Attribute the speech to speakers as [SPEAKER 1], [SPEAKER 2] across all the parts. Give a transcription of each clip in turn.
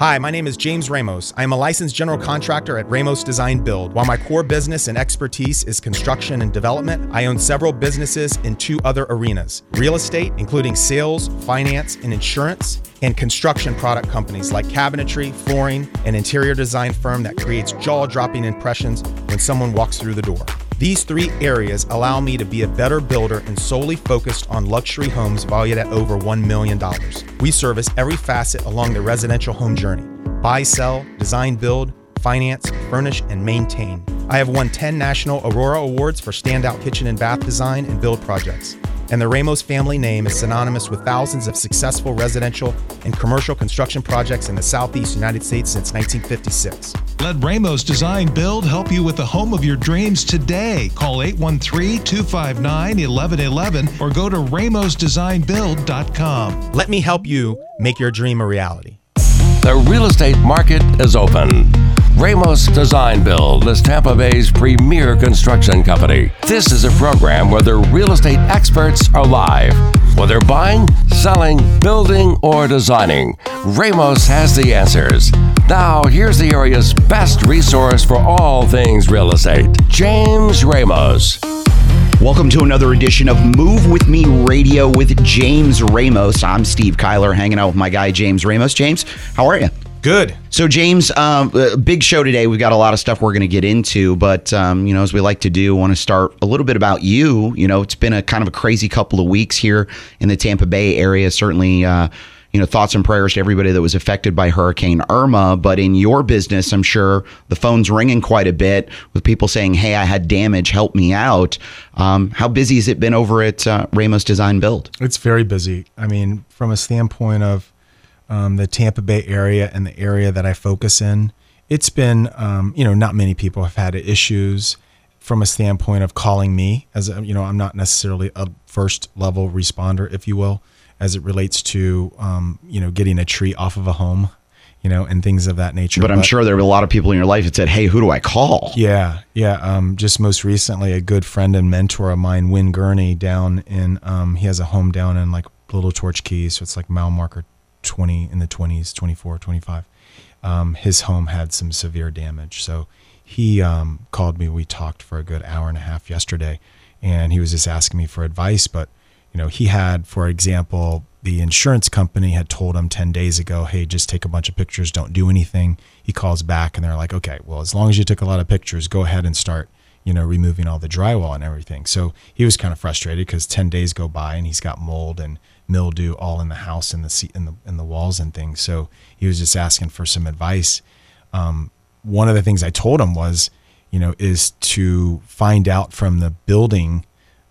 [SPEAKER 1] Hi, my name is James Ramos. I am a licensed general contractor at Ramos Design Build. While my core business and expertise is construction and development, I own several businesses in two other arenas real estate, including sales, finance, and insurance, and construction product companies like cabinetry, flooring, and interior design firm that creates jaw dropping impressions when someone walks through the door. These three areas allow me to be a better builder and solely focused on luxury homes valued at over $1 million. We service every facet along the residential home journey buy, sell, design, build, finance, furnish, and maintain. I have won 10 national Aurora Awards for standout kitchen and bath design and build projects and the Ramos family name is synonymous with thousands of successful residential and commercial construction projects in the Southeast United States since 1956.
[SPEAKER 2] Let Ramos Design Build help you with the home of your dreams today. Call 813 259 1111 or go to ramosdesignbuild.com.
[SPEAKER 1] Let me help you make your dream a reality.
[SPEAKER 3] The real estate market is open. Ramos Design Build is Tampa Bay's premier construction company. This is a program where the real estate experts are live. Whether buying, selling, building, or designing, Ramos has the answers. Now, here's the area's best resource for all things real estate James Ramos.
[SPEAKER 4] Welcome to another edition of Move With Me Radio with James Ramos. I'm Steve Kyler, hanging out with my guy, James Ramos. James, how are you?
[SPEAKER 1] Good.
[SPEAKER 4] So, James, um, big show today. We've got a lot of stuff we're going to get into, but um, you know, as we like to do, I want to start a little bit about you. You know, it's been a kind of a crazy couple of weeks here in the Tampa Bay area. Certainly, uh, you know, thoughts and prayers to everybody that was affected by Hurricane Irma. But in your business, I'm sure the phone's ringing quite a bit with people saying, "Hey, I had damage. Help me out." Um, how busy has it been over at uh, Ramos Design Build?
[SPEAKER 1] It's very busy. I mean, from a standpoint of um, the Tampa Bay area and the area that I focus in, it's been, um, you know, not many people have had issues from a standpoint of calling me as a, you know, I'm not necessarily a first level responder, if you will, as it relates to, um, you know, getting a tree off of a home, you know, and things of that nature.
[SPEAKER 4] But I'm sure there were a lot of people in your life that said, "Hey, who do I call?"
[SPEAKER 1] Yeah, yeah. Um, just most recently, a good friend and mentor of mine, Win Gurney, down in, um, he has a home down in like Little Torch Key, so it's like mile marker 20 in the 20s, 24, 25. Um, his home had some severe damage. So he um, called me. We talked for a good hour and a half yesterday, and he was just asking me for advice. But you know, he had, for example, the insurance company had told him 10 days ago, hey, just take a bunch of pictures, don't do anything. He calls back and they're like, okay, well, as long as you took a lot of pictures, go ahead and start, you know, removing all the drywall and everything. So he was kind of frustrated because 10 days go by and he's got mold and mildew all in the house and the in the in the walls and things. So he was just asking for some advice. Um, one of the things I told him was, you know, is to find out from the building,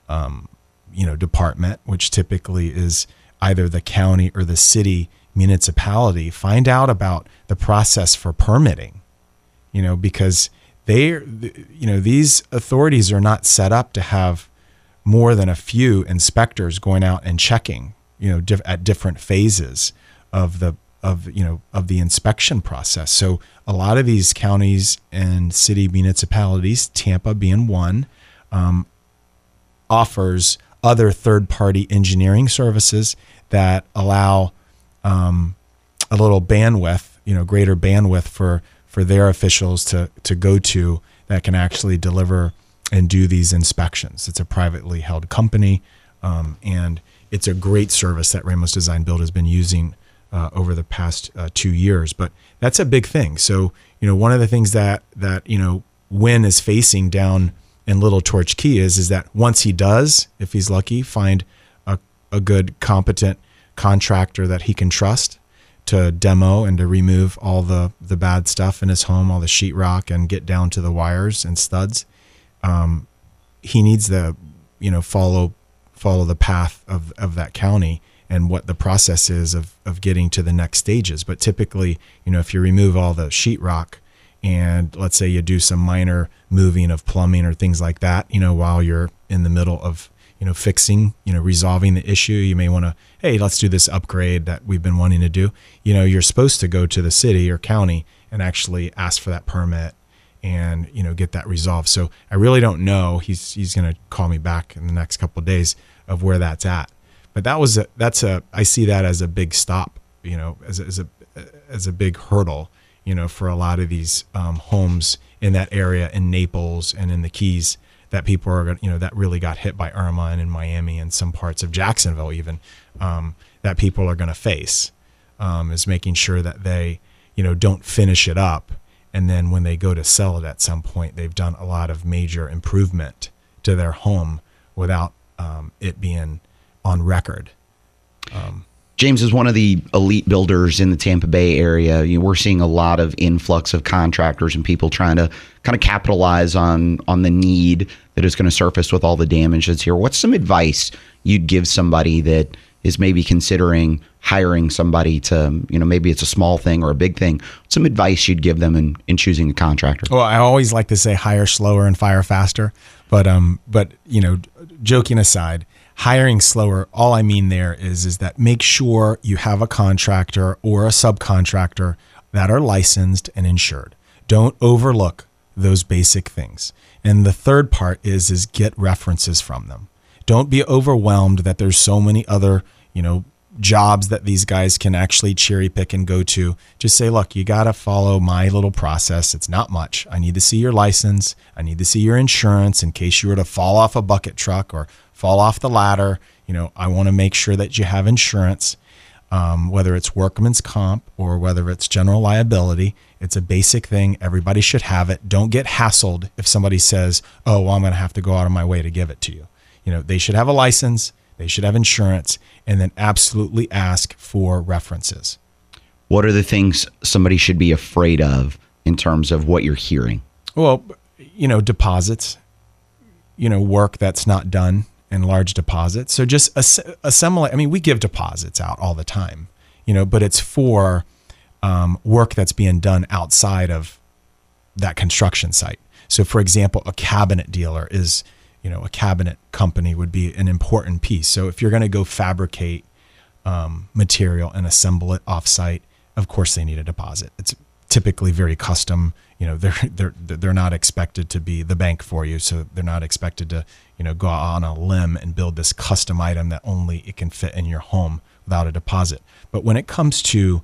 [SPEAKER 1] um, you know, department, which typically is either the county or the city municipality, find out about the process for permitting. You know, because they, you know, these authorities are not set up to have more than a few inspectors going out and checking you know diff- at different phases of the of you know of the inspection process. So a lot of these counties and city municipalities, Tampa being one, um, offers other third party engineering services that allow um, a little bandwidth, you know, greater bandwidth for for their officials to to go to that can actually deliver and do these inspections. It's a privately held company, um, and it's a great service that Ramos Design Build has been using uh, over the past uh, two years. But that's a big thing. So you know, one of the things that that you know Win is facing down in Little Torch Key is is that once he does, if he's lucky, find a, a good competent contractor that he can trust to demo and to remove all the the bad stuff in his home, all the sheetrock, and get down to the wires and studs. Um, he needs the you know follow follow the path of, of that county and what the process is of, of getting to the next stages. But typically, you know, if you remove all the sheetrock and let's say you do some minor moving of plumbing or things like that, you know, while you're in the middle of, you know, fixing, you know, resolving the issue, you may want to, hey, let's do this upgrade that we've been wanting to do. You know, you're supposed to go to the city or county and actually ask for that permit and you know get that resolved. So I really don't know. He's he's going to call me back in the next couple of days of where that's at. But that was a, that's a I see that as a big stop. You know, as a, as a as a big hurdle, you know, for a lot of these um, homes in that area in Naples and in the Keys that people are, you know, that really got hit by Irma and in Miami and some parts of Jacksonville even um, that people are going to face um, is making sure that they, you know, don't finish it up. And then when they go to sell it at some point, they've done a lot of major improvement to their home without um, it being on record.
[SPEAKER 4] James is one of the elite builders in the Tampa Bay area. You know, we're seeing a lot of influx of contractors and people trying to kind of capitalize on on the need that is going to surface with all the damage that's here. What's some advice you'd give somebody that is maybe considering hiring somebody to, you know, maybe it's a small thing or a big thing. Some advice you'd give them in, in choosing a contractor.
[SPEAKER 1] Well, I always like to say hire slower and fire faster, but um, but you know, joking aside, hiring slower. All I mean there is is that make sure you have a contractor or a subcontractor that are licensed and insured. Don't overlook those basic things. And the third part is is get references from them. Don't be overwhelmed that there's so many other, you know, jobs that these guys can actually cherry pick and go to. Just say, look, you got to follow my little process. It's not much. I need to see your license. I need to see your insurance in case you were to fall off a bucket truck or fall off the ladder. You know, I want to make sure that you have insurance, um, whether it's workman's comp or whether it's general liability. It's a basic thing. Everybody should have it. Don't get hassled if somebody says, oh, well, I'm going to have to go out of my way to give it to you. You know, they should have a license, they should have insurance, and then absolutely ask for references.
[SPEAKER 4] What are the things somebody should be afraid of in terms of what you're hearing?
[SPEAKER 1] Well, you know, deposits, you know, work that's not done and large deposits. So just ass- assemble. I mean, we give deposits out all the time, you know, but it's for um, work that's being done outside of that construction site. So, for example, a cabinet dealer is, you know, a cabinet company would be an important piece. So, if you're going to go fabricate um, material and assemble it offsite, of course they need a deposit. It's typically very custom. You know, they're they're they're not expected to be the bank for you, so they're not expected to you know go on a limb and build this custom item that only it can fit in your home without a deposit. But when it comes to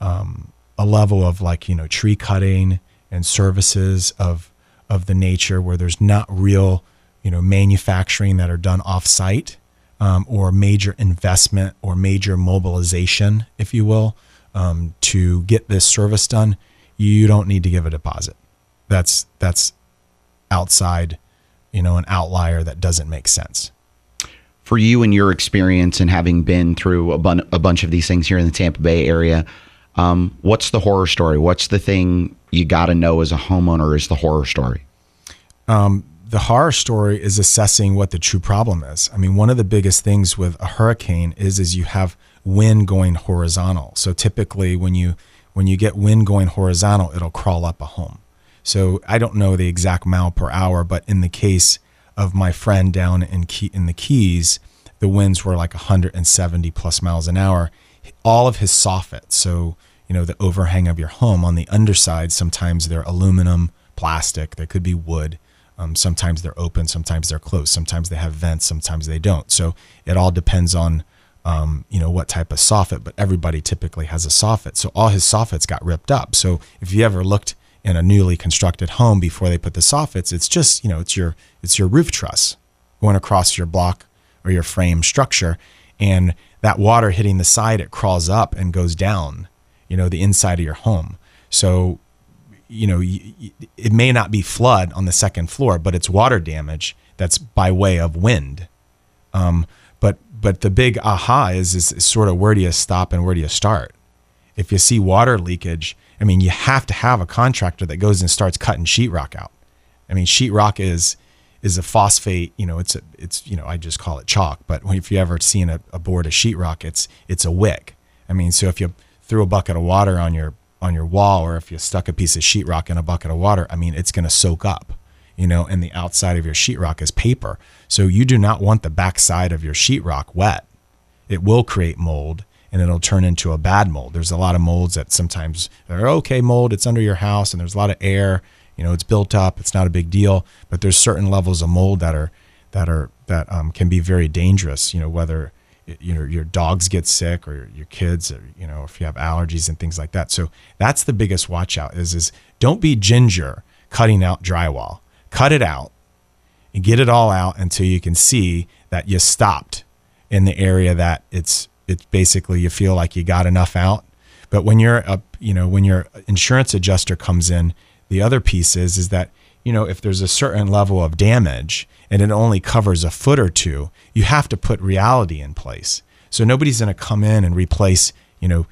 [SPEAKER 1] um, a level of like you know tree cutting and services of of the nature where there's not real you know manufacturing that are done offsite um, or major investment or major mobilization, if you will, um, to get this service done, you don't need to give a deposit. That's that's outside, you know, an outlier that doesn't make sense.
[SPEAKER 4] For you and your experience and having been through a, bun- a bunch of these things here in the Tampa Bay area, um, what's the horror story? What's the thing you got to know as a homeowner is the horror story?
[SPEAKER 1] The horror story is assessing what the true problem is. I mean, one of the biggest things with a hurricane is is you have wind going horizontal. So typically when you when you get wind going horizontal, it'll crawl up a home. So I don't know the exact mile per hour, but in the case of my friend down in Key, in the Keys, the winds were like 170 plus miles an hour. All of his soffits, so you know the overhang of your home on the underside, sometimes they're aluminum, plastic, they could be wood. Um, sometimes they're open, sometimes they're closed. Sometimes they have vents, sometimes they don't. So it all depends on um, you know what type of soffit. But everybody typically has a soffit. So all his soffits got ripped up. So if you ever looked in a newly constructed home before they put the soffits, it's just you know it's your it's your roof truss going across your block or your frame structure, and that water hitting the side, it crawls up and goes down. You know the inside of your home. So you know, it may not be flood on the second floor, but it's water damage that's by way of wind. Um, but but the big aha is, is is sort of where do you stop and where do you start? If you see water leakage, I mean, you have to have a contractor that goes and starts cutting sheetrock out. I mean, sheetrock is is a phosphate. You know, it's a it's you know I just call it chalk. But if you ever seen a, a board of sheetrock, it's it's a wick. I mean, so if you threw a bucket of water on your on your wall, or if you stuck a piece of sheetrock in a bucket of water, I mean, it's going to soak up. You know, and the outside of your sheetrock is paper, so you do not want the backside of your sheetrock wet. It will create mold, and it'll turn into a bad mold. There's a lot of molds that sometimes are okay mold. It's under your house, and there's a lot of air. You know, it's built up. It's not a big deal, but there's certain levels of mold that are that are that um, can be very dangerous. You know, whether you know your dogs get sick or your kids or you know if you have allergies and things like that. So that's the biggest watch out is is don't be ginger cutting out drywall. Cut it out and get it all out until you can see that you stopped in the area that it's it's basically you feel like you got enough out. But when you're a you know when your insurance adjuster comes in the other piece is is that you know if there's a certain level of damage and it only covers a foot or two you have to put reality in place. So nobody's going to come in and replace you know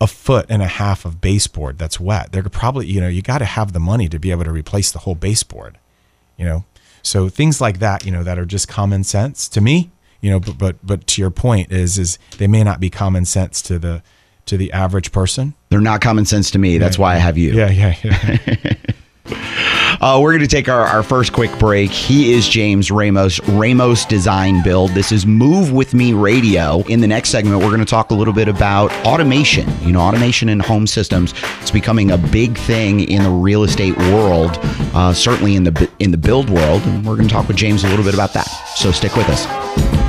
[SPEAKER 1] a foot and a half of baseboard that's wet. They're probably you know you got to have the money to be able to replace the whole baseboard you know? So things like that you know that are just common sense to me you know but but, but to your point is is they may not be common sense to the to the average person.
[SPEAKER 4] They're not common sense to me. That's why I have you.
[SPEAKER 1] yeah yeah yeah
[SPEAKER 4] Uh, we're going to take our, our first quick break. He is James Ramos, Ramos Design Build. This is Move With Me Radio. In the next segment, we're going to talk a little bit about automation. You know, automation in home systems. It's becoming a big thing in the real estate world, uh, certainly in the in the build world. And we're going to talk with James a little bit about that. So stick with us.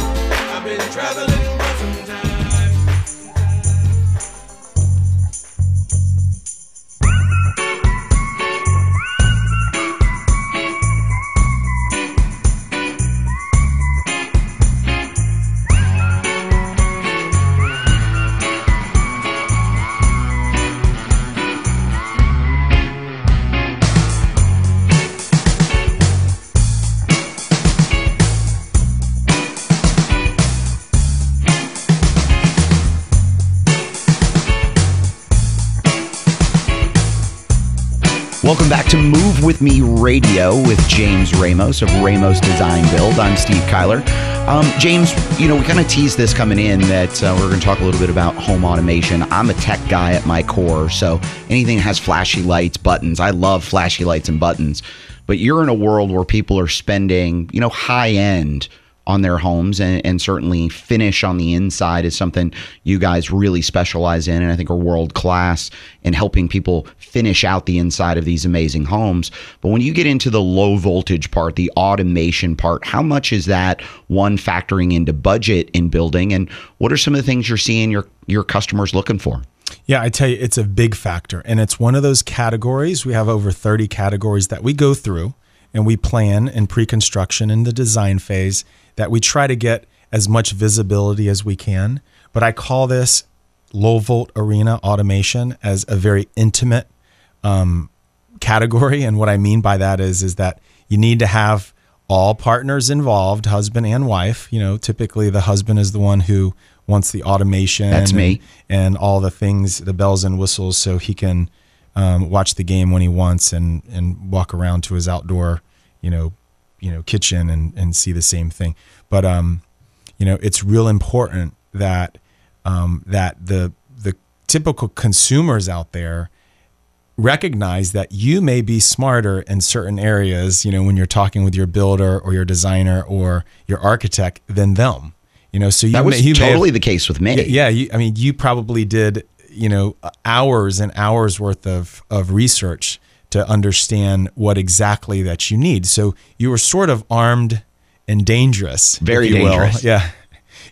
[SPEAKER 4] Welcome back to Move With Me Radio with James Ramos of Ramos Design Build. I'm Steve Kyler. Um, James, you know, we kind of teased this coming in that uh, we're going to talk a little bit about home automation. I'm a tech guy at my core, so anything that has flashy lights, buttons, I love flashy lights and buttons. But you're in a world where people are spending, you know, high end on their homes and, and certainly finish on the inside is something you guys really specialize in and I think are world class in helping people finish out the inside of these amazing homes. But when you get into the low voltage part, the automation part, how much is that one factoring into budget in building and what are some of the things you're seeing your your customers looking for?
[SPEAKER 1] Yeah, I tell you, it's a big factor. And it's one of those categories. We have over 30 categories that we go through and we plan in pre construction in the design phase that we try to get as much visibility as we can. But I call this low volt arena automation as a very intimate um, category. And what I mean by that is, is that you need to have all partners involved, husband and wife. You know, typically the husband is the one who wants the automation.
[SPEAKER 4] That's
[SPEAKER 1] and,
[SPEAKER 4] me.
[SPEAKER 1] And all the things, the bells and whistles, so he can um, watch the game when he wants and and walk around to his outdoor, you know, you know, kitchen and and see the same thing. But um, you know, it's real important that um, that the the typical consumers out there recognize that you may be smarter in certain areas, you know, when you're talking with your builder or your designer or your architect than them. You know, so you
[SPEAKER 4] That was
[SPEAKER 1] may, you may have-
[SPEAKER 4] totally the case with me.
[SPEAKER 1] yeah, you, I mean, you probably did, you know, hours and hours worth of of research to understand what exactly that you need. So you were sort of armed and dangerous,
[SPEAKER 4] Very
[SPEAKER 1] you will. Yeah,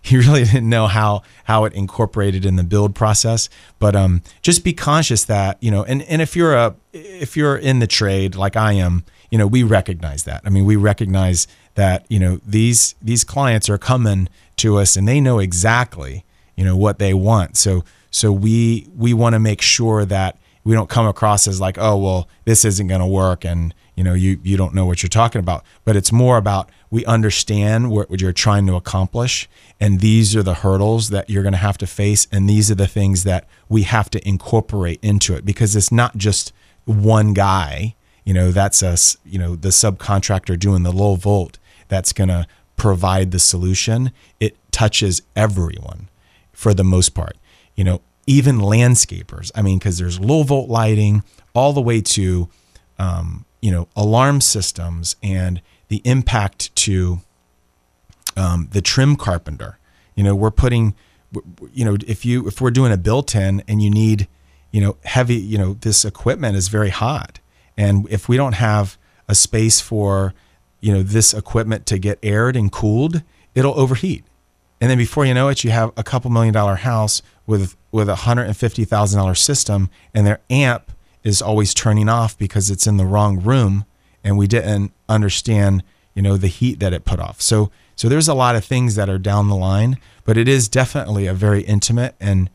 [SPEAKER 1] you really didn't know how how it incorporated in the build process. But um, just be conscious that you know, and and if you're a if you're in the trade like I am, you know, we recognize that. I mean, we recognize that you know these these clients are coming to us and they know exactly you know what they want. So so we we want to make sure that we don't come across as like oh well this isn't going to work and you know you you don't know what you're talking about. But it's more about we understand what, you're trying to accomplish and these are the hurdles that you're going to have to face and these are the things that we have to incorporate into it because it's not just one guy you know that's us you know the subcontractor doing the low volt that's going to provide the solution it touches everyone for the most part you know even landscapers. I mean because there's low volt lighting all the way to um, you know alarm systems and the impact to um, the trim carpenter. You know we're putting you know if you if we're doing a built-in and you need you know heavy you know this equipment is very hot. And if we don't have a space for you know this equipment to get aired and cooled it'll overheat. And then before you know it, you have a couple million dollar house with with a hundred and fifty thousand dollar system, and their amp is always turning off because it's in the wrong room, and we didn't understand, you know, the heat that it put off. So so there's a lot of things that are down the line, but it is definitely a very intimate and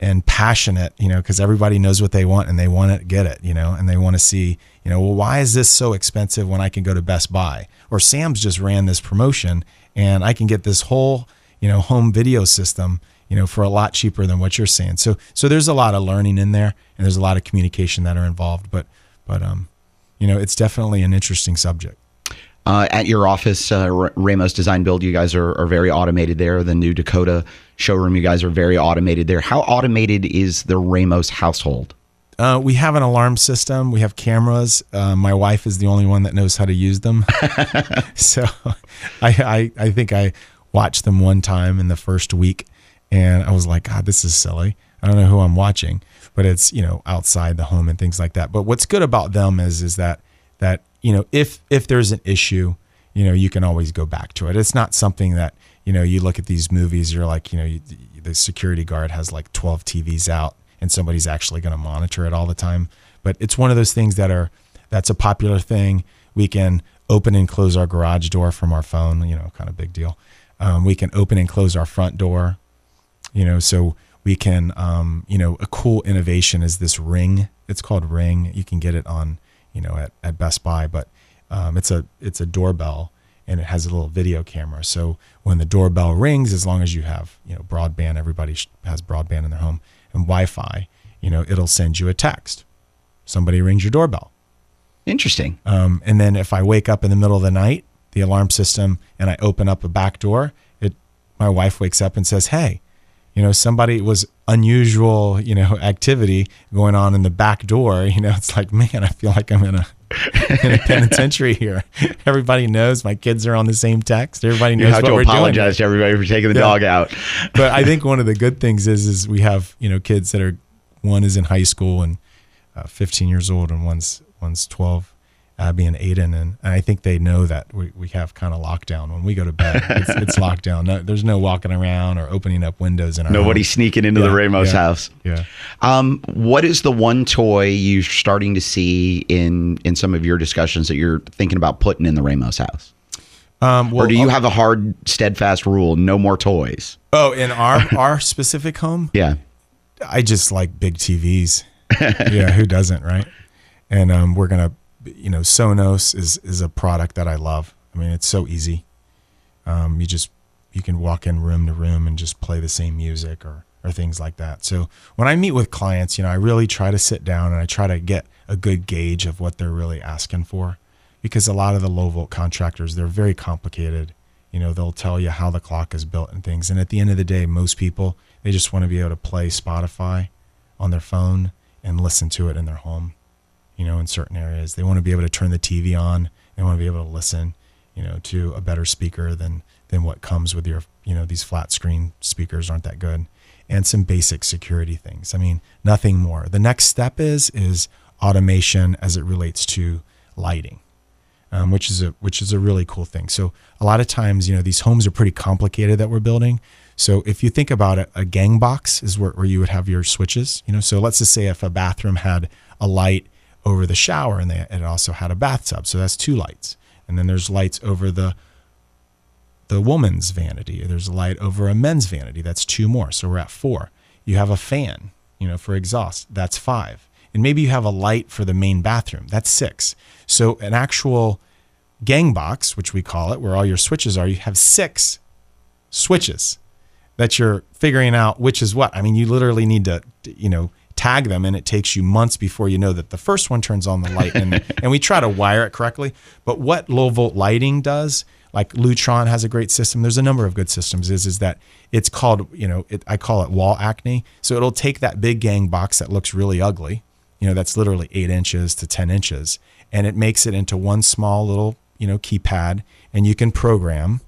[SPEAKER 1] and passionate, you know, because everybody knows what they want and they want to get it, you know, and they want to see, you know, well, why is this so expensive when I can go to Best Buy or Sam's just ran this promotion and I can get this whole, you know, home video system, you know, for a lot cheaper than what you're saying. So, so there's a lot of learning in there and there's a lot of communication that are involved, but, but, um, you know, it's definitely an interesting subject.
[SPEAKER 4] Uh, at your office, uh, Ramos Design Build, you guys are, are very automated there. The new Dakota showroom, you guys are very automated there. How automated is the Ramos household?
[SPEAKER 1] Uh, we have an alarm system. We have cameras. Uh, my wife is the only one that knows how to use them. so I, I, I think I watched them one time in the first week and I was like, God, this is silly. I don't know who I'm watching, but it's, you know, outside the home and things like that. But what's good about them is, is that, that, you know, if, if there's an issue, you know, you can always go back to it. It's not something that, you know, you look at these movies, you're like, you know, you, the security guard has like 12 TVs out and somebody's actually going to monitor it all the time. But it's one of those things that are, that's a popular thing. We can open and close our garage door from our phone, you know, kind of big deal. Um, we can open and close our front door, you know, so we can, um, you know, a cool innovation is this ring. It's called Ring. You can get it on, you know, at, at Best Buy, but um, it's a it's a doorbell and it has a little video camera. So when the doorbell rings, as long as you have you know broadband, everybody has broadband in their home and Wi-Fi, you know, it'll send you a text. Somebody rings your doorbell.
[SPEAKER 4] Interesting.
[SPEAKER 1] Um, and then if I wake up in the middle of the night, the alarm system, and I open up a back door, it my wife wakes up and says, "Hey, you know, somebody was unusual, you know, activity going on in the back door." You know, it's like, man, I feel like I'm in a in a penitentiary here. Everybody knows my kids are on the same text. Everybody
[SPEAKER 4] You
[SPEAKER 1] knows
[SPEAKER 4] have
[SPEAKER 1] what
[SPEAKER 4] to
[SPEAKER 1] we're
[SPEAKER 4] apologize to everybody for taking the
[SPEAKER 1] Yeah.
[SPEAKER 4] dog out.
[SPEAKER 1] But I think one of the good things is is we have you know kids that are one is in high school and uh, 15 years old, and one's one's 12, Abby and Aiden, and, and I think they know that we, we have kind of lockdown when we go to bed. It's, it's lockdown. No, there's no walking around or opening up windows in our
[SPEAKER 4] Nobody
[SPEAKER 1] home.
[SPEAKER 4] sneaking into the Ramos
[SPEAKER 1] yeah,
[SPEAKER 4] house.
[SPEAKER 1] Yeah.
[SPEAKER 4] Um, what is the one toy you're starting to see in in some of your discussions that you're thinking about putting in the Ramos house?
[SPEAKER 1] Um, well,
[SPEAKER 4] or do you have a hard, steadfast rule: no more toys?
[SPEAKER 1] Oh, in our our specific home,
[SPEAKER 4] Yeah.
[SPEAKER 1] I just like big TVs. yeah, who doesn't, right? And um, we're gonna, you know, Sonos is is a product that I love. I mean, it's so easy. Um, you just you can walk in room to room and just play the same music or or things like that. So when I meet with clients, you know, I really try to sit down and I try to get a good gauge of what they're really asking for, because a lot of the low volt contractors they're very complicated. You know, they'll tell you how the clock is built and things. And at the end of the day, most people they just want to be able to play Spotify on their phone and listen to it in their home. You know, in certain areas, they want to be able to turn the TV on. They want to be able to listen, you know, to a better speaker than than what comes with your, you know, these flat screen speakers aren't that good. And some basic security things. I mean, nothing more. The next step is is automation as it relates to lighting um, which is a which is a really cool thing. So a lot of times, you know, these homes are pretty complicated that we're building. So if you think about it, a gang box is where, where you would have your switches. You know, so let's just say if a bathroom had a light over the shower and they, it also had a bathtub, so that's two lights. And then there's lights over the the woman's vanity. There's a light over a men's vanity. That's two more. So we're at four. You have a fan, you know, for exhaust. That's five. And maybe you have a light for the main bathroom. That's six. So an actual gang box, which we call it, where all your switches are, you have six switches that you're figuring out which is what. I mean, you literally need to, you know, tag them and it takes you months before you know that the first one turns on the light and, and we try to wire it correctly. But what low volt lighting does, like Lutron has a great system. There's a number of good systems is, is that it's called, you know, it, I call it wall acne. So it'll take that big gang box that looks really ugly, you know, that's literally eight inches to 10 inches and it makes it into one small little, you know, keypad and you can program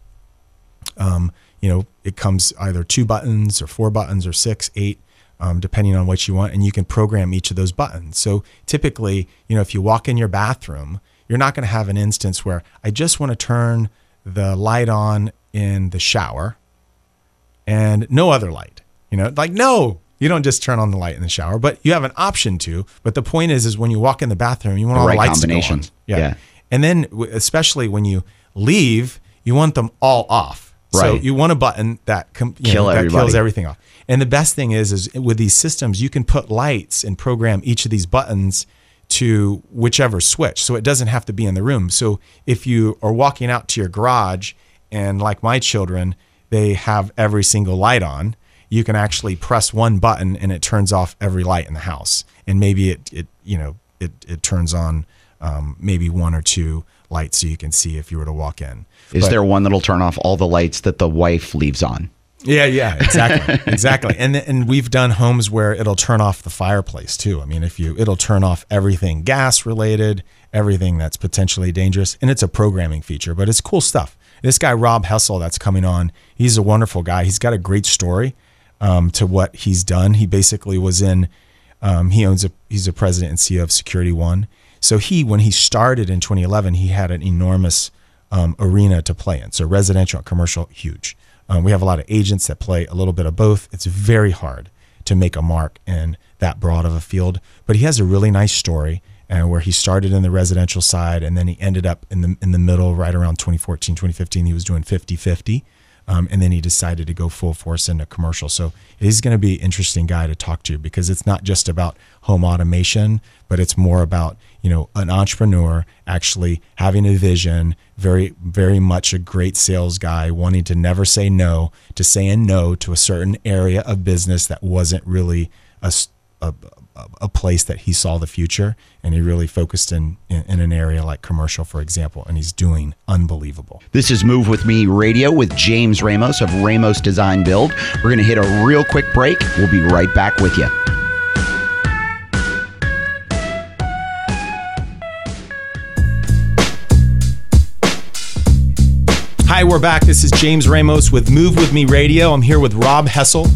[SPEAKER 1] um, you know, it comes either two buttons or four buttons or six, eight, um, depending on what you want, and you can program each of those buttons. So typically, you know, if you walk in your bathroom, you're not going to have an instance where I just want to turn the light on in the shower, and no other light. You know, like no, you don't just turn on the light in the shower, but you have an option to. But the point is, is when you walk in the bathroom, you want all
[SPEAKER 4] right
[SPEAKER 1] the lights to go on. Yeah.
[SPEAKER 4] Yeah.
[SPEAKER 1] And then, especially when you leave, you want them all off.
[SPEAKER 4] Right.
[SPEAKER 1] So you want a button that com- you
[SPEAKER 4] Kill
[SPEAKER 1] know, that kills everything off. And the best thing is, is with these systems, you can put lights and program each of these buttons to whichever switch. So it doesn't have to be in the room. So if you are walking out to your garage and like my children, they have every single light on, you can actually press one button and it turns off every light in the house. And maybe it, it you know, it, it turns on um, maybe one or two lights so you can see if you were to walk in.
[SPEAKER 4] Is
[SPEAKER 1] But-
[SPEAKER 4] there one that'll turn off all the lights that the wife leaves on?
[SPEAKER 1] Yeah, yeah, exactly, exactly. And and we've done homes where it'll turn off the fireplace too. I mean, if you it'll turn off everything gas related, everything that's potentially dangerous, and it's a programming feature, but it's cool stuff. This guy Rob Hessel that's coming on, he's a wonderful guy. He's got a great story um, to what he's done. He basically was in. Um, he owns a he's a president and CEO of Security One. So he when he started in 2011, he had an enormous um, arena to play in. So residential commercial, huge. Um, we have a lot of agents that play a little bit of both. It's very hard to make a mark in that broad of a field, but he has a really nice story and where he started in the residential side and then he ended up in the in the middle right around 2014 2015 he was doing 50-50 um, and then he decided to go full force into commercial. So he's going to be an interesting guy to talk to because it's not just about home automation but it's more about you know an entrepreneur actually having a vision very very much a great sales guy wanting to never say no to saying no to a certain area of business that wasn't really a, a, a- place that he saw the future and he really focused in, in in an area like commercial for example and he's doing unbelievable
[SPEAKER 4] This is Move With Me Radio with James Ramos of Ramos Design Build. We're going to hit a real quick break. We'll be right back with you.
[SPEAKER 1] Hi, we're back. This is James Ramos with Move With Me Radio. I'm here with Rob Hessel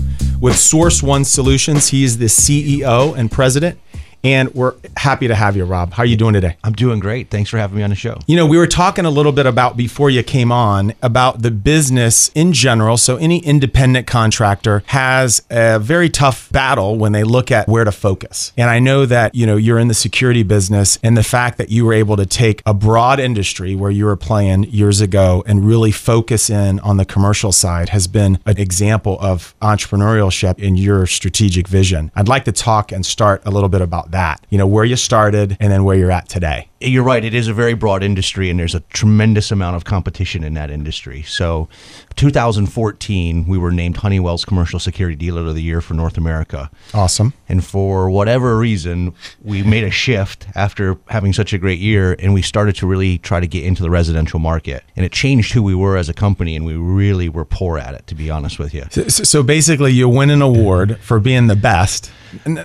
[SPEAKER 1] with Source One Solutions. He is the CEO and president, and we're happy to have you, Rob. How are you doing today?
[SPEAKER 5] I'm doing great. Thanks for having me on the show.
[SPEAKER 1] You know, we were talking a little bit about before you came on about the business in general. So, any independent contractor has a very tough battle when they look at where to focus. And I know that, you know, you're in the security business, and the fact that you were able to take a broad industry where you were playing years ago and really focus in on the commercial side has been an example of entrepreneurship in your strategic vision. I'd like to talk and start a little bit about that, you know, where you started and then where you're at today.
[SPEAKER 5] You're right. It is a very broad industry, and there's a tremendous amount of competition in that industry. So, 2014, we were named Honeywell's Commercial Security Dealer of the Year for North America.
[SPEAKER 1] Awesome.
[SPEAKER 5] And for whatever reason, we made a shift after having such a great year, and we started to really try to get into the residential market. And it changed who we were as a company, and we really were poor at it, to be honest with you.
[SPEAKER 1] So, so basically, you win an award for being the best,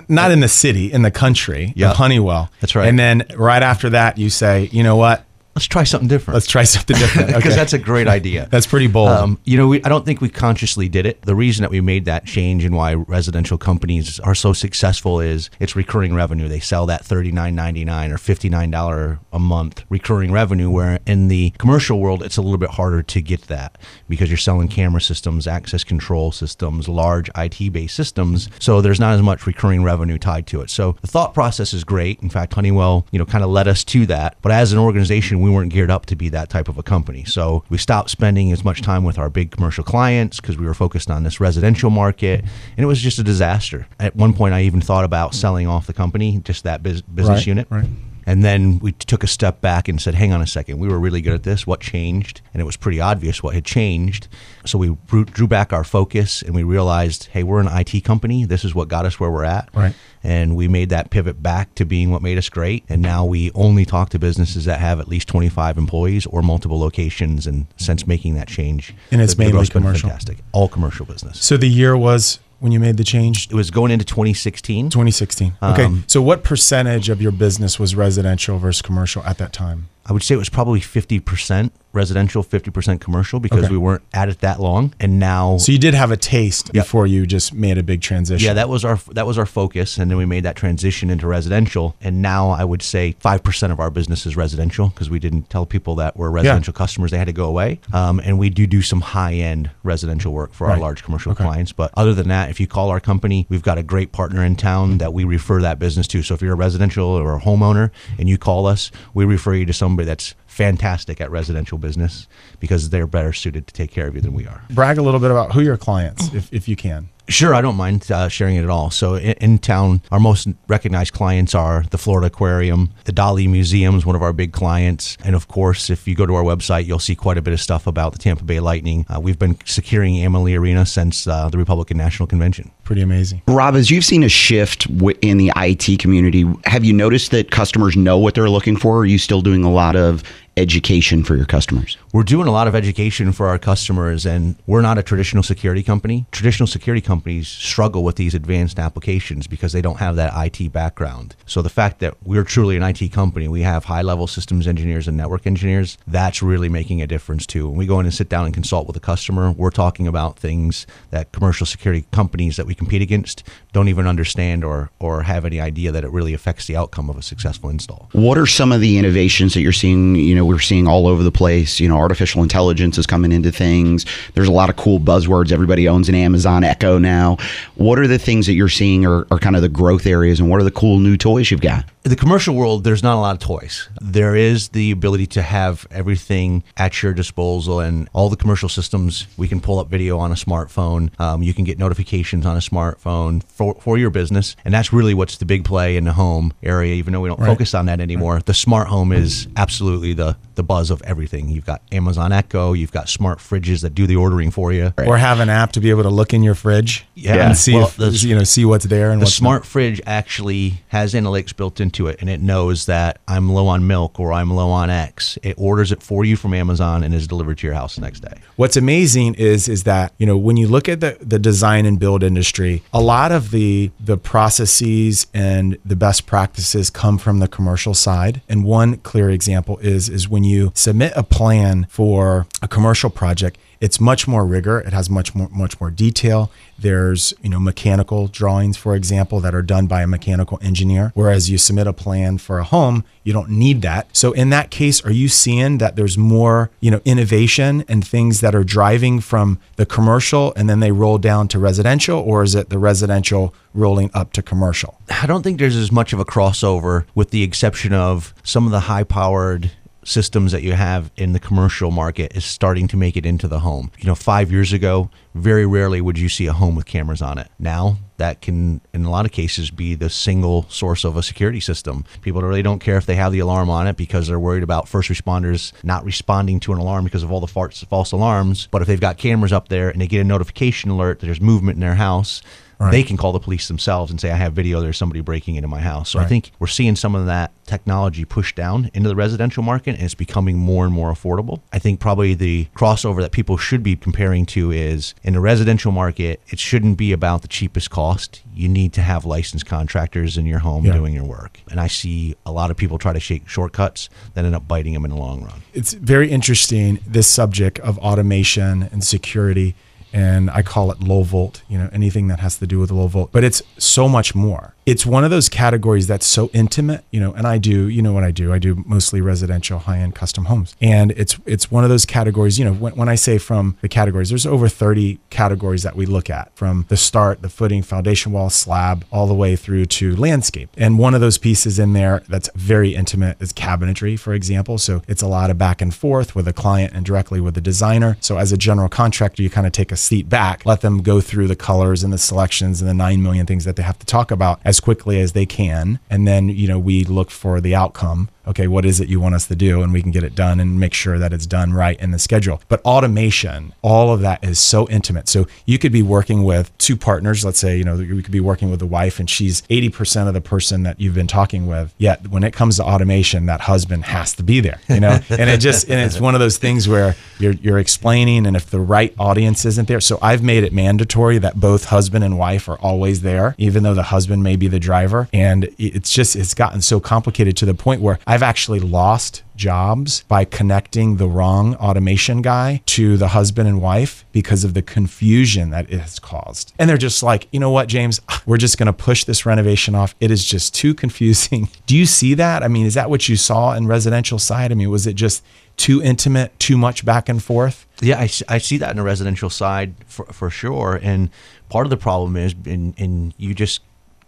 [SPEAKER 1] not in the city, in the country
[SPEAKER 5] Yeah.
[SPEAKER 1] of Honeywell.
[SPEAKER 5] That's right.
[SPEAKER 1] And then right after that, you say, you know what?
[SPEAKER 5] Let's try something different.
[SPEAKER 1] Let's try something different.
[SPEAKER 5] because
[SPEAKER 1] Okay.
[SPEAKER 5] that's a great idea.
[SPEAKER 1] That's pretty bold.
[SPEAKER 5] Um, you know, we, I don't think we consciously did it. The reason that we made that change and why residential companies are so successful is it's recurring revenue. They sell that thirty nine ninety nine or fifty nine dollar a month recurring revenue. Where in the commercial world, it's a little bit harder to get that because you're selling camera systems, access control systems, large IT based systems. So there's not as much recurring revenue tied to it. So the thought process is great. In fact, Honeywell, you know, kind of led us to that. But as an organization, we weren't geared up to be that type of a company. So we stopped spending as much time with our big commercial clients because we were focused on this residential market, and it was just a disaster. At one point, I even thought about selling off the company, just that bus- business
[SPEAKER 1] Right,
[SPEAKER 5] unit.
[SPEAKER 1] right.
[SPEAKER 5] And then we took a step back and said, hang on a second, we were really good at this. What changed? And it was pretty obvious what had changed. So we drew, back our focus and we realized, hey, we're an IT company. This is what got us where we're at.
[SPEAKER 1] Right.
[SPEAKER 5] And we made that pivot back to being what made us great. And now we only talk to businesses that have at least 25 employees or multiple locations. And since making that change,
[SPEAKER 1] And it's
[SPEAKER 5] the- the
[SPEAKER 1] mainly
[SPEAKER 5] been
[SPEAKER 1] commercial.
[SPEAKER 5] Fantastic. All commercial business.
[SPEAKER 1] so the year was when you made the change?
[SPEAKER 5] It was going into 2016.
[SPEAKER 1] 2016. Okay.
[SPEAKER 5] Um,
[SPEAKER 1] so what percentage of your business was residential versus commercial at that time?
[SPEAKER 5] I would say it was probably 50% residential, 50% commercial because
[SPEAKER 1] Okay.
[SPEAKER 5] we weren't at it that long. And now
[SPEAKER 1] So you did have a taste
[SPEAKER 5] Yep.
[SPEAKER 1] before you just made a big transition.
[SPEAKER 5] Yeah, that was our that was our focus, and then we made that transition into residential. And now I would say five percent of our business is residential because we didn't tell people that we're residential customers; they had to go away. Um, and we do do some high end residential work for our large commercial
[SPEAKER 1] Okay.
[SPEAKER 5] clients. But other than that, if you call our company, we've got a great partner in town that we refer that business to. So if you're a residential or a homeowner and you call us, we refer you to somebody that's fantastic at residential business because they're better suited to take care of you than we are.
[SPEAKER 1] Brag a little bit about who your clients, if, if you can.
[SPEAKER 5] Sure, I don't mind uh, sharing it at all. So in, in town, our most recognized clients are the Florida Aquarium, the Dali Museum is one of our big clients, and of course, if you go to our website, you'll see quite a bit of stuff about the Tampa Bay Lightning. Uh, we've been securing Amalie Arena since uh, the Republican National Convention.
[SPEAKER 1] Pretty amazing.
[SPEAKER 4] Rob, as you've seen a shift w- in the IT community, have you noticed that customers know what they're looking for? Or are you still doing a lot of education for your customers?
[SPEAKER 5] We're doing a lot of education for our customers, and we're not a traditional security company. Traditional security companies struggle with these advanced applications because they don't have that IT background. So the fact that we're truly an IT company, we have high level systems engineers and network engineers, that's really making a difference too. When we go in and sit down and consult with a customer, we're talking about things that commercial security companies that we compete against don't even understand or, or have any idea that it really affects the outcome of a successful install.
[SPEAKER 4] What are some of the innovations that you're seeing? You know, we're seeing all over the place. You know, artificial intelligence is coming into things. There's a lot of cool buzzwords. Everybody owns an Amazon Echo now. What are the things that you're seeing are, are kind of the growth areas and what are the cool new toys you've got?
[SPEAKER 5] In the commercial world, there's not a lot of toys. There is the ability to have everything at your disposal, and all the commercial systems. We can pull up video on a smartphone. Um, you can get notifications on a smartphone for, for your business, and that's really what's the big play in the home area. Even though we don't focus on that anymore, the smart home is absolutely the the buzz of everything. You've got Amazon Echo, you've got smart fridges that do the ordering for you.
[SPEAKER 1] Or have an app to be able to look in your fridge
[SPEAKER 5] Yeah.
[SPEAKER 1] and see
[SPEAKER 5] Well,
[SPEAKER 1] if,
[SPEAKER 5] the-
[SPEAKER 1] you know see what's there and
[SPEAKER 5] the smart fridge actually has analytics built into it and it knows that I'm low on milk or I'm low on X. It orders it for you from Amazon and is delivered to your house the next day.
[SPEAKER 1] What's amazing is is that you know when you look at the the design and build industry, a lot of the the processes and the best practices come from the commercial side. And one clear example is is when you submit a plan for a commercial project, it's much more rigor. It has much more much more detail. There's you know mechanical drawings, for example, that are done by a mechanical engineer. Whereas you submit a plan for a home, you don't need that. So in that case, are you seeing that there's more you know innovation and things that are driving from the commercial and then they roll down to residential, or is it the residential rolling up to commercial?
[SPEAKER 5] I don't think there's as much of a crossover with the exception of some of the high powered systems that you have in the commercial market is starting to make it into the home. You know, 5 years ago, very rarely would you see a home with cameras on it. Now, that can in a lot of cases be the single source of a security system. People really don't care if they have the alarm on it because they're worried about first responders not responding to an alarm because of all the false alarms. But if they've got cameras up there and they get a notification alert that there's movement in their house, they can call the police themselves and say, I have video, there's somebody breaking into my house. So I think we're seeing some of that technology pushed down into the residential market and it's becoming more and more affordable. I think probably the crossover that people should be comparing to is in the residential market, it shouldn't be about the cheapest cost. You need to have licensed contractors in your home
[SPEAKER 1] Yeah.
[SPEAKER 5] doing your work. And I see a lot of people try to take shortcuts that end up biting them in the long run.
[SPEAKER 1] it's very interesting this subject of automation and security and I call it low volt, you know, anything that has to do with low volt. But it's so much more. It's one of those categories that's so intimate, you know, and I do, you know what I do? I do mostly residential high-end custom homes. And it's it's one of those categories, you know, when, when I say from the categories, there's over 30 categories that we look at from the start, the footing, foundation wall, slab, all the way through to landscape. And one of those pieces in there that's very intimate is cabinetry, for example. So it's a lot of back and forth with a client and directly with the designer. So as a general contractor, you kind of take a seat back, let them go through the colors and the selections and the 9 million things that they have to talk about as quickly as they can. And then, you know, we look for the outcome. Okay, what is it you want us to do? And we can get it done and make sure that it's done right in the schedule. But automation, all of that is so intimate. So you could be working with two partners. Let's say, you know, we could be working with a wife and she's 80% of the person that you've been talking with. Yet when it comes to automation, that husband has to be there, you know? and it just, and it's one of those things where you're, you're explaining and if the right audience isn't there. So I've made it mandatory that both husband and wife are always there, even though the husband may be the driver. And it's just, it's gotten so complicated to the point where I've actually lost jobs by connecting the wrong automation guy to the husband and wife because of the confusion that it has caused. And they're just like, you know what, James, we're just going to push this renovation off. It is just too confusing. Do you see that? I mean, is that what you saw in residential side? I mean, was it just too intimate, too much back and forth?
[SPEAKER 5] Yeah, I see that in the residential side for, for sure. And part of the problem is, and, and you just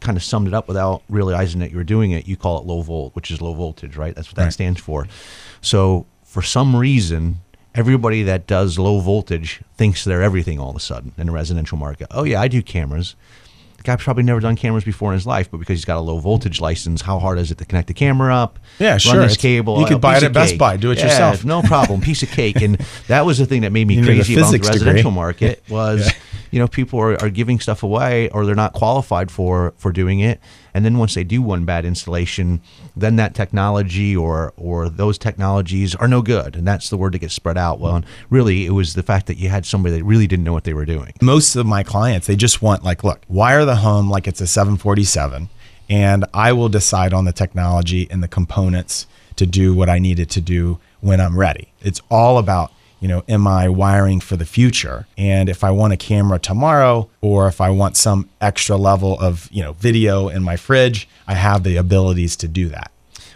[SPEAKER 5] kind of summed it up without realizing that you were doing it. You call it low volt, which is low voltage, right? That's what that
[SPEAKER 1] Right.
[SPEAKER 5] stands for. So for some reason, everybody that does low voltage thinks they're everything all of a sudden in the residential market. Oh yeah, I do cameras. The guy's probably never done cameras before in his life, but because he's got a low voltage license, how hard is it to connect the camera up?
[SPEAKER 1] Yeah,
[SPEAKER 5] run
[SPEAKER 1] sure.
[SPEAKER 5] this
[SPEAKER 1] It's-
[SPEAKER 5] cable.
[SPEAKER 1] you could
[SPEAKER 5] oh,
[SPEAKER 1] buy it at Best. Buy. Do it
[SPEAKER 5] Yeah,
[SPEAKER 1] yourself.
[SPEAKER 5] No problem. Piece of cake. And that was the thing that made me
[SPEAKER 1] You
[SPEAKER 5] crazy about the
[SPEAKER 1] physics degree.
[SPEAKER 5] residential market was, you know, people are, are giving stuff away or they're not qualified for for doing it. And then once they do one bad installation, then that technology or or those technologies are no good. And that's the word that gets spread out. Well, and really, it was the fact that you had somebody that really didn't know what they were doing.
[SPEAKER 1] most of my clients they just want like look wire the home like it's a 747 and i will decide on the technology and the components to do what i needed to do when i'm ready it's all about you know am i wiring for the future and if i want a camera tomorrow or if i want some extra level of you know video in my fridge i have the abilities to do that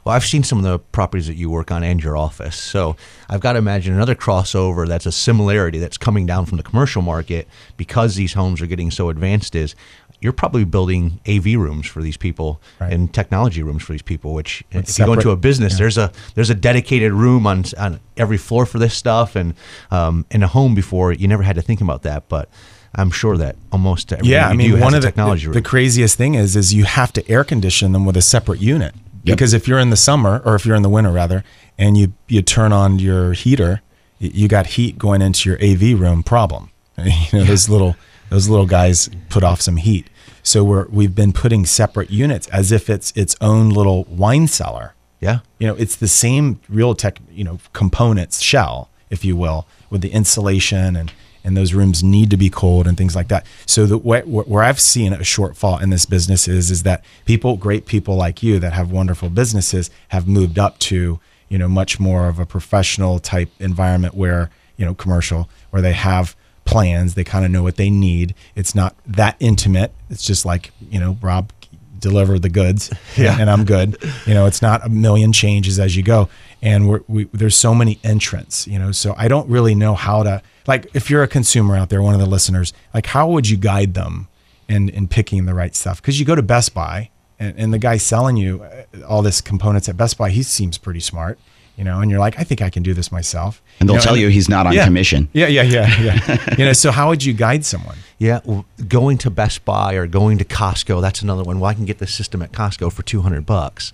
[SPEAKER 5] Well, I've seen some of the properties that you work on and your office. So I've got to imagine another crossover that's a similarity that's coming down from the commercial market because these homes are getting so advanced is you're probably building AV rooms for these people
[SPEAKER 1] Right.
[SPEAKER 5] and technology rooms for these people, which if you go into a business, there's a there's a dedicated room on on every floor for this stuff and um, in a home before you never had to think about that. But I'm sure that almost
[SPEAKER 1] yeah, I mean, one of the,
[SPEAKER 5] technology
[SPEAKER 1] the, the craziest thing is, is you have to air condition them with a separate unit because if you're in the summer or if you're in the winter rather, and you you turn on your heater, you got heat going into your AV room. Problem, you know those little those little guys put off some heat. So we're we've been putting separate units as if it's its own little wine cellar
[SPEAKER 5] yeah.
[SPEAKER 1] you know it's the same real tech you know components shell if you will with the insulation and and those rooms need to be cold and things like that so the where, where i've seen a shortfall in this business is is that people great people like you that have wonderful businesses have moved up to you know much more of a professional type environment where you know commercial where they have plans they kind of know what they need it's not that intimate it's just like you know rob deliver the goods
[SPEAKER 5] Yeah.
[SPEAKER 1] and I'm good. You know, it's not a million changes as you go. And we're, we, there's so many entrants, you know, so I don't really know how to, like, if you're a consumer out there, one of the listeners, like, how would you guide them in, in picking the right stuff? Because you go to Best Buy and, and the guy selling you uh, all this components at Best Buy, he seems pretty smart, you know, and you're like, I think I can do this myself.
[SPEAKER 4] And they'll
[SPEAKER 1] know,
[SPEAKER 4] tell you he's not on
[SPEAKER 1] yeah.
[SPEAKER 4] commission.
[SPEAKER 1] Yeah, yeah, yeah, yeah. you know, so how would you guide someone?
[SPEAKER 5] Yeah, well, going to Best Buy or going to Costco, that's another one. Well, I can get this system at Costco for 200 bucks.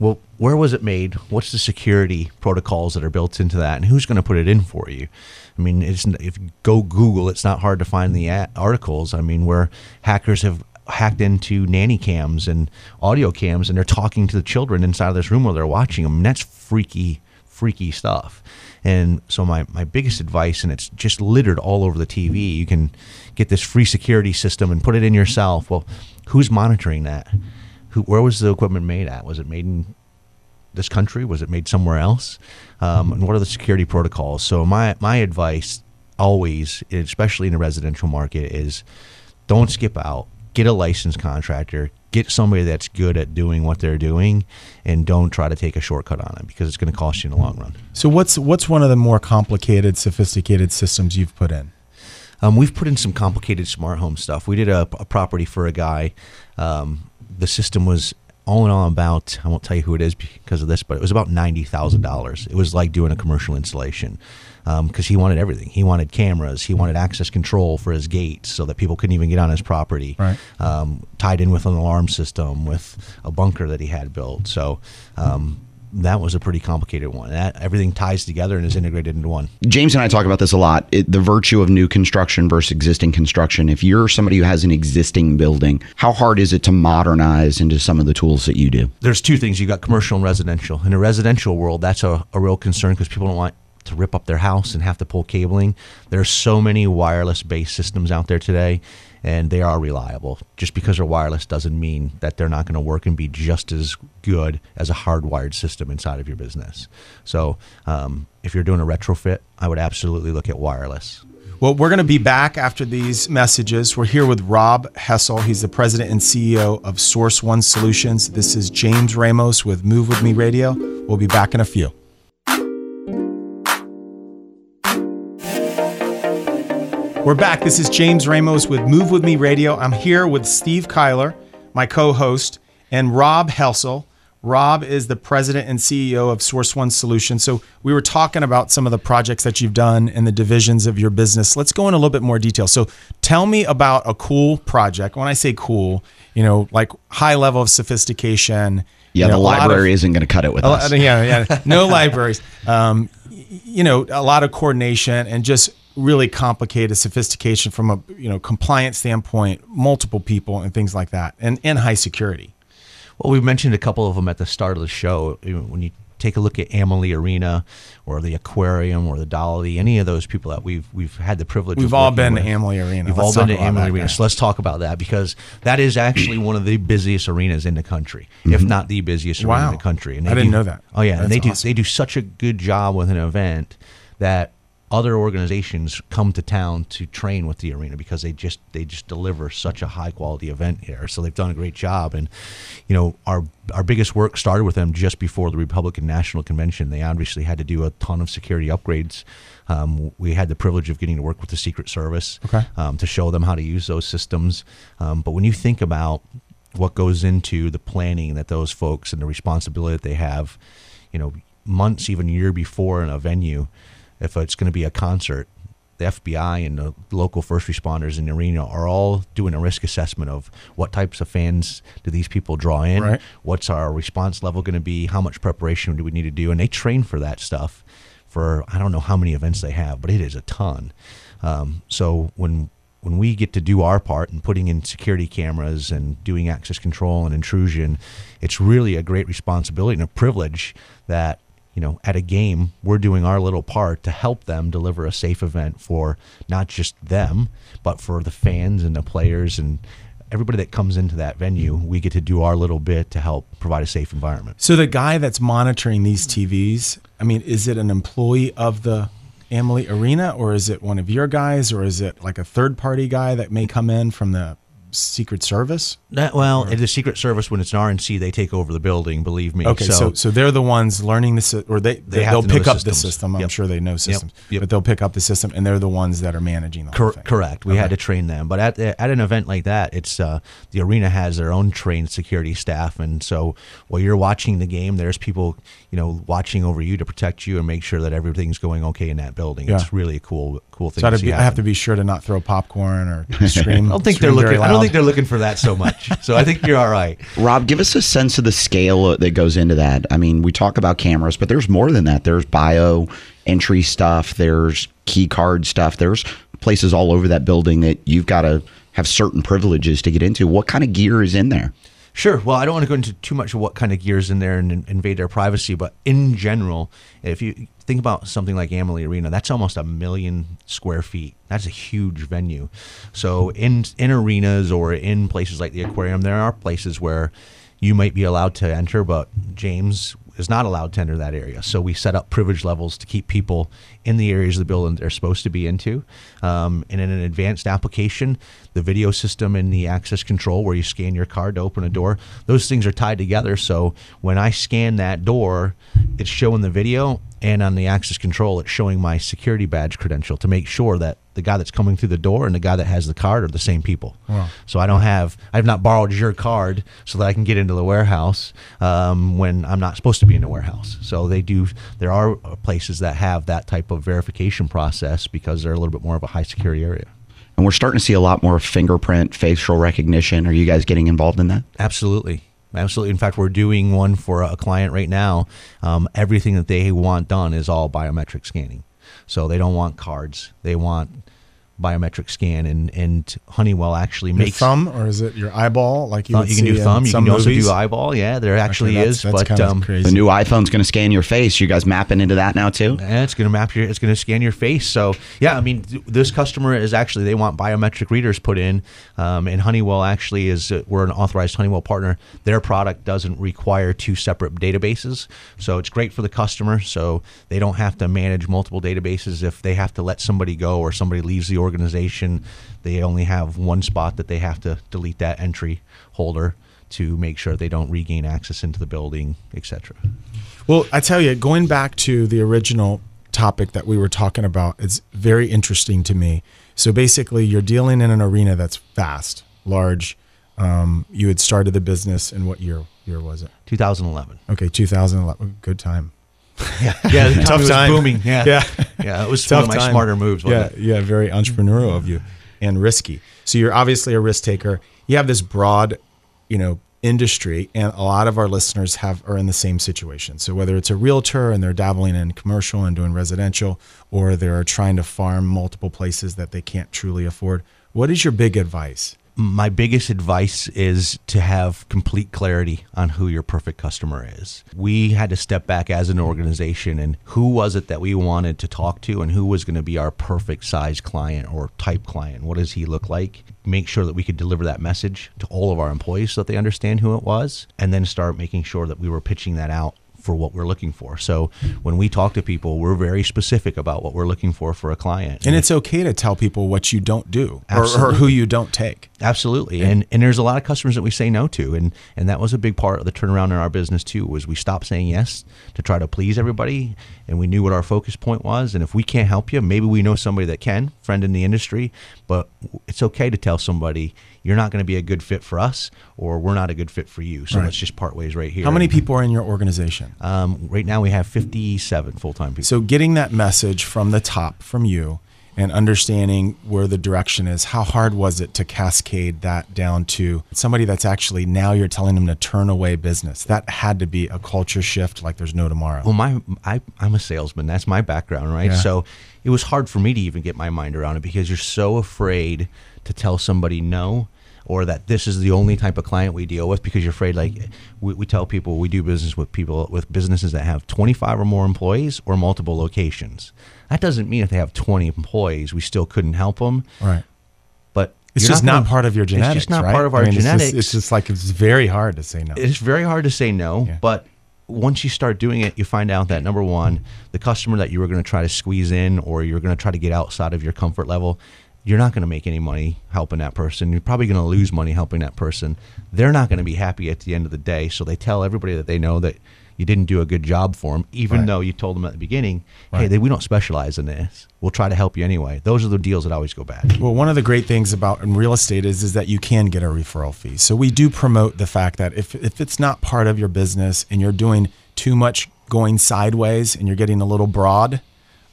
[SPEAKER 5] Well, where was it made? What's the security protocols that are built into that? And who's going to put it in for you? I mean, it's, if you go Google, it's not hard to find the articles. I mean, where hackers have hacked into nanny cams and audio cams and they're talking to the children inside of this room while they're watching them. And that's freaky, freaky stuff. And so my, my biggest advice, and it's just littered all over the TV, you can get this free security system and put it in yourself. Well, who's monitoring that? Who, where was the equipment made at? Was it made in this country? Was it made somewhere else? Um, and what are the security protocols? So my my advice always, especially in the residential market, is don't skip out. Get a licensed contractor. Get somebody that's good at doing what they're doing, and don't try to take a shortcut on it because it's going to cost you in the long run.
[SPEAKER 1] So what's, what's one of the more complicated, sophisticated systems you've put in?
[SPEAKER 5] Um, we've put in some complicated smart home stuff. We did a, a property for a guy. Um, the system was all in all about I won't tell you who it is because of this, but it was about ninety thousand dollars. It was like doing a commercial installation because he wanted everything. He wanted cameras. He wanted access control for his gates so that people couldn't even get on his property.
[SPEAKER 1] Right.
[SPEAKER 5] Um, tied in with an alarm system, with a bunker that he had built. So. Um, that was a pretty complicated one. That everything ties together and is integrated into one.
[SPEAKER 4] James and I talk about this a lot. It, the virtue of new construction versus existing construction. If you're somebody who has an existing building, how hard is it to modernize into some of the tools that you do?
[SPEAKER 5] there's two things You've got commercial and residential in a residential world that's a, a real concern because people don't want to rip up their house and have to pull cabling there's so many wireless based systems out there today and they are reliable. Just because they're wireless doesn't mean that they're not going to work and be just as good as a hardwired system inside of your business. So, um, if you're doing a retrofit, I would absolutely look at wireless.
[SPEAKER 1] Well, we're going to be back after these messages. We're here with Rob Hessel. He's the president and CEO of Source One Solutions. This is James Ramos with Move With Me Radio. We'll be back in a few. We're back. This is James Ramos with Move With Me Radio. I'm here with Steve Kyler, my co host, and Rob Hessel. Rob is the president and CEO of Source One Solutions. So we were talking about some of the projects that you've done and the divisions of your business. Let's go in a little bit more detail. So tell me about a cool project. When I say cool, you know, like high level of sophistication.
[SPEAKER 4] Yeah,
[SPEAKER 1] you know,
[SPEAKER 4] the
[SPEAKER 1] lot of-
[SPEAKER 4] library isn't going to cut it with us.
[SPEAKER 1] yeah, yeah. No libraries. Um, you know, a lot of coordination and just really complicated sophistication from a you know compliance standpoint, multiple people and things like that, and and high security.
[SPEAKER 5] Well, we mentioned a couple of them at the start of the show. When you take a look at Amalie Arena or the Aquarium or the Dali, any of those people that we've we've had the privilege. Of.
[SPEAKER 1] We've
[SPEAKER 5] all
[SPEAKER 1] been
[SPEAKER 5] with.
[SPEAKER 1] to Amalie Arena.
[SPEAKER 5] You've
[SPEAKER 1] Let's
[SPEAKER 5] all been to Amalie Arena.
[SPEAKER 1] guys.
[SPEAKER 5] So let's talk about that because that is actually one of the busiest arenas in the country, if mm-hmm. not the busiest arena in the country.
[SPEAKER 1] And I didn't
[SPEAKER 5] do-
[SPEAKER 1] know that.
[SPEAKER 5] Oh yeah, and
[SPEAKER 1] That's
[SPEAKER 5] they do they do such a good job with an event that other organizations come to town to train with the arena because they just they just deliver such a high quality event here. So they've done a great job, and you know our our biggest work started with them just before the Republican National Convention. They obviously had to do a ton of security upgrades. Um, we had the privilege of getting to work with the Secret Service
[SPEAKER 1] Okay.
[SPEAKER 5] um, to show them how to use those systems. Um, but when you think about what goes into the planning that those folks and the responsibility that they have, you know, months, even year before in a venue, if it's going to be a concert, the FBI and the local first responders in the arena are all doing a risk assessment of what types of fans do these people draw in,
[SPEAKER 1] Right.
[SPEAKER 5] what's our response level going to be, how much preparation do we need to do, and they train for that stuff for I don't know how many events they have, but it is a ton. Um, so when when we get to do our part in putting in security cameras and doing access control and intrusion, it's really a great responsibility and a privilege that you know at a game we're doing our little part to help them deliver a safe event for not just them but for the fans and the players and everybody that comes into that venue. We get to do our little bit to help provide a safe environment.
[SPEAKER 1] So the guy that's monitoring these TVs, I mean, is it an employee of the Amalie Arena, or is it one of your guys, or is it like a third party guy that may come in from the Secret Service?
[SPEAKER 5] That, well, the Secret Service, when it's an RNC, they take over the building. Believe me.
[SPEAKER 1] Okay, so so, they're the ones learning this, or they,
[SPEAKER 5] They
[SPEAKER 1] they
[SPEAKER 5] have
[SPEAKER 1] will pick
[SPEAKER 5] the
[SPEAKER 1] up the system. I'm
[SPEAKER 5] Yep.
[SPEAKER 1] sure they know systems,
[SPEAKER 5] yep.
[SPEAKER 1] but they'll pick up the system, and they're the ones that are managing the whole
[SPEAKER 5] Cor-
[SPEAKER 1] thing.
[SPEAKER 5] correct. We
[SPEAKER 1] Okay.
[SPEAKER 5] had to train them, but at at an event like that, it's uh, the arena has their own trained security staff, and so while you're watching the game, there's people you know watching over you to protect you and make sure that everything's going okay in that building.
[SPEAKER 1] Yeah.
[SPEAKER 5] It's really a cool cool thing.
[SPEAKER 1] So I
[SPEAKER 5] to
[SPEAKER 1] have, to be, I have
[SPEAKER 5] happen.
[SPEAKER 1] to be sure to not throw popcorn or scream.
[SPEAKER 5] I don't think they're looking. I don't
[SPEAKER 1] loud.
[SPEAKER 5] Think they're looking for that so much. so I think you're all right.
[SPEAKER 4] Rob, give us a sense of the scale that goes into that. I mean, we talk about cameras, but there's more than that. There's bio entry stuff, there's key card stuff, there's places all over that building that you've got to have certain privileges to get into. What kind of gear is in there?
[SPEAKER 5] Sure. Well, I don't want to go into too much of what kind of gears in there and in- invade their privacy, but in general, if you think about something like Amalie Arena, that's almost a million square feet. That's a huge venue. So in in arenas or in places like the aquarium, there are places where you might be allowed to enter, but James is not allowed to enter that area. So we set up privilege levels to keep people in the areas of the building they're supposed to be into. Um, and in an advanced application, the video system and the access control where you scan your card to open a door, those things are tied together. So when I scan that door, it's showing the video and on the access control, it's showing my security badge credential to make sure that the guy that's coming through the door and the guy that has the card are the same people. So I don't have, I've not borrowed your card so that I can get into the warehouse um, when I'm not supposed to be in the warehouse. So they do, there are places that have that type of verification process because they're a little bit more of a high security area.
[SPEAKER 4] And we're starting to see a lot more fingerprint, facial recognition. Are you guys getting involved in that?
[SPEAKER 5] Absolutely. Absolutely. In fact, we're doing one for a client right now. Um, everything that they want done is all biometric scanning. So they don't want cards. They want biometric scan, and and Honeywell actually
[SPEAKER 1] Your
[SPEAKER 5] makes
[SPEAKER 1] thumb or is it your eyeball? Like you, would
[SPEAKER 5] you can do thumb. You
[SPEAKER 1] some
[SPEAKER 5] can also do eyeball. Yeah, there actually
[SPEAKER 1] Okay, that's-
[SPEAKER 5] is.
[SPEAKER 1] that's
[SPEAKER 5] but
[SPEAKER 1] kinda
[SPEAKER 5] um,
[SPEAKER 1] crazy.
[SPEAKER 4] The new iPhone's going to scan your face. You guys mapping into that now too?
[SPEAKER 5] and it's going to map your. It's going to scan your face. So yeah, I mean, th- this customer is actually they want biometric readers put in, um, and Honeywell actually is uh, we're an authorized Honeywell partner. Their product doesn't require two separate databases, so it's great for the customer. So they don't have to manage multiple databases if they have to let somebody go or somebody leaves the organization. They only have one spot that they have to delete that entry holder to make sure they don't regain access into the building, etc.
[SPEAKER 1] Well, I tell you, going back to the original topic that we were talking about, it's very interesting to me. So basically, you're dealing in an arena that's vast, large. Um, you had started the business in what year? Year was it?
[SPEAKER 5] 2011.
[SPEAKER 1] Okay, 2011. Good time.
[SPEAKER 5] Yeah, the
[SPEAKER 1] Tough
[SPEAKER 5] was
[SPEAKER 1] time.
[SPEAKER 5] booming. Yeah,
[SPEAKER 1] Yeah.
[SPEAKER 5] yeah. It was
[SPEAKER 1] Tough
[SPEAKER 5] one of my
[SPEAKER 1] time.
[SPEAKER 5] smarter moves.
[SPEAKER 1] Yeah,
[SPEAKER 5] it?
[SPEAKER 1] yeah, very entrepreneurial of you and risky. So you're obviously a risk taker. You have this broad, you know, industry, and a lot of our listeners have are in the same situation. So whether it's a realtor and they're dabbling in commercial and doing residential, or they're trying to farm multiple places that they can't truly afford, what is your big advice?
[SPEAKER 5] My biggest advice is to have complete clarity on who your perfect customer is. We had to step back as an organization and who was it that we wanted to talk to and who was going to be our perfect size client or type client. What does he look like? Make sure that we could deliver that message to all of our employees so that they understand who it was and then start making sure that we were pitching that out for what we're looking for. So when we talk to people, we're very specific about what we're looking for for a client.
[SPEAKER 1] And it's okay to tell people what you don't do or, or who you don't take.
[SPEAKER 5] Absolutely. And and there's a lot of customers that we say no to. And and that was a big part of the turnaround in our business too, was we stopped saying yes to try to please everybody and we knew what our focus point was. And if we can't help you, maybe we know somebody that can, friend in the industry, but it's okay to tell somebody you're not going to be a good fit for us or we're not a good fit for you. So
[SPEAKER 1] Right.
[SPEAKER 5] let's just part ways right here.
[SPEAKER 1] How many people are in your organization?
[SPEAKER 5] Um, right now we have 57 full-time people.
[SPEAKER 1] So getting that message from the top, from you, and understanding where the direction is, how hard was it to cascade that down to somebody that's actually now you're telling them to turn away business? That had to be a culture shift like there's no tomorrow.
[SPEAKER 5] Well, my I, I'm a salesman. That's my background, right?
[SPEAKER 1] Yeah.
[SPEAKER 5] So it was hard for me to even get my mind around it because you're so afraid to tell somebody no or that this is the only type of client we deal with because you're afraid like we, we tell people we do business with people with businesses that have 25 or more employees or multiple locations that doesn't mean if they have 20 employees we still couldn't help them
[SPEAKER 1] right.
[SPEAKER 5] but
[SPEAKER 1] It's just not
[SPEAKER 5] gonna-
[SPEAKER 1] part of your genetics.
[SPEAKER 5] it's just not
[SPEAKER 1] right?
[SPEAKER 5] part of our
[SPEAKER 1] I mean, it's just-
[SPEAKER 5] genetics
[SPEAKER 1] It's just, like it's very hard to say no.
[SPEAKER 5] it's very hard to say no,
[SPEAKER 1] Yeah.
[SPEAKER 5] but once you start doing it, you find out that number one, the customer that you were going to try to squeeze in or you're going to try to get outside of your comfort level, you're not going to make any money helping that person. You're probably going to lose money helping that person. They're not going to be happy at the end of the day. So they tell everybody that they know that you didn't do a good job for them, even
[SPEAKER 1] Right.
[SPEAKER 5] though you told them at the beginning, hey, they, we don't specialize in this. We'll try to help you anyway. Those are the deals that always go bad.
[SPEAKER 1] Well, one of the great things about in real estate is is that you can get a referral fee. So we do promote the fact that if if it's not part of your business and you're doing too much going sideways and you're getting a little broad,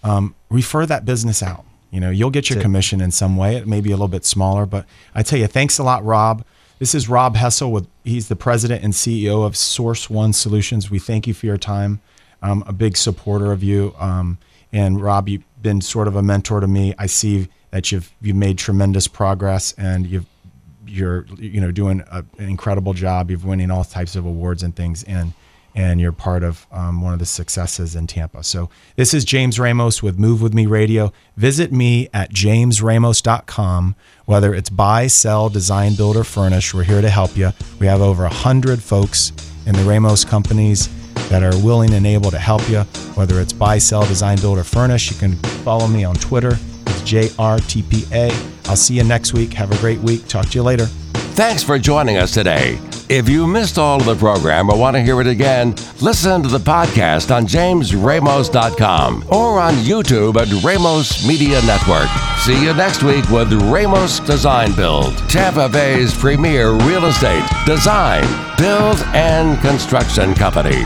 [SPEAKER 1] um, refer that business out. You know, you'll get your commission in some way. It may be a little bit smaller, but I tell you, thanks a lot, Rob. This is Rob Hessel with he's the president and CEO of Source One Solutions. We thank you for your time. I'm a big supporter of you. Um, and Rob, you've been sort of a mentor to me. I see that you've you've made tremendous progress and you've you're you know doing a, an incredible job. You're winning all types of awards and things, and and you're part of um, one of the successes in Tampa. So this is James Ramos with Move With Me Radio. Visit me at jamesramos.com. Whether it's buy, sell, design, build, or furnish, we're here to help you. We have over a hundred folks in the Ramos companies that are willing and able to help you. Whether it's buy, sell, design, build, or furnish, you can follow me on Twitter. It's JRTPA. I'll see you next week. Have a great week. Talk to you later.
[SPEAKER 3] Thanks for joining us today. If you missed all of the program or want to hear it again, listen to the podcast on jamesramos.com or on YouTube at Ramos Media Network. See you next week with Ramos Design Build, Tampa Bay's premier real estate, design, build, and construction company.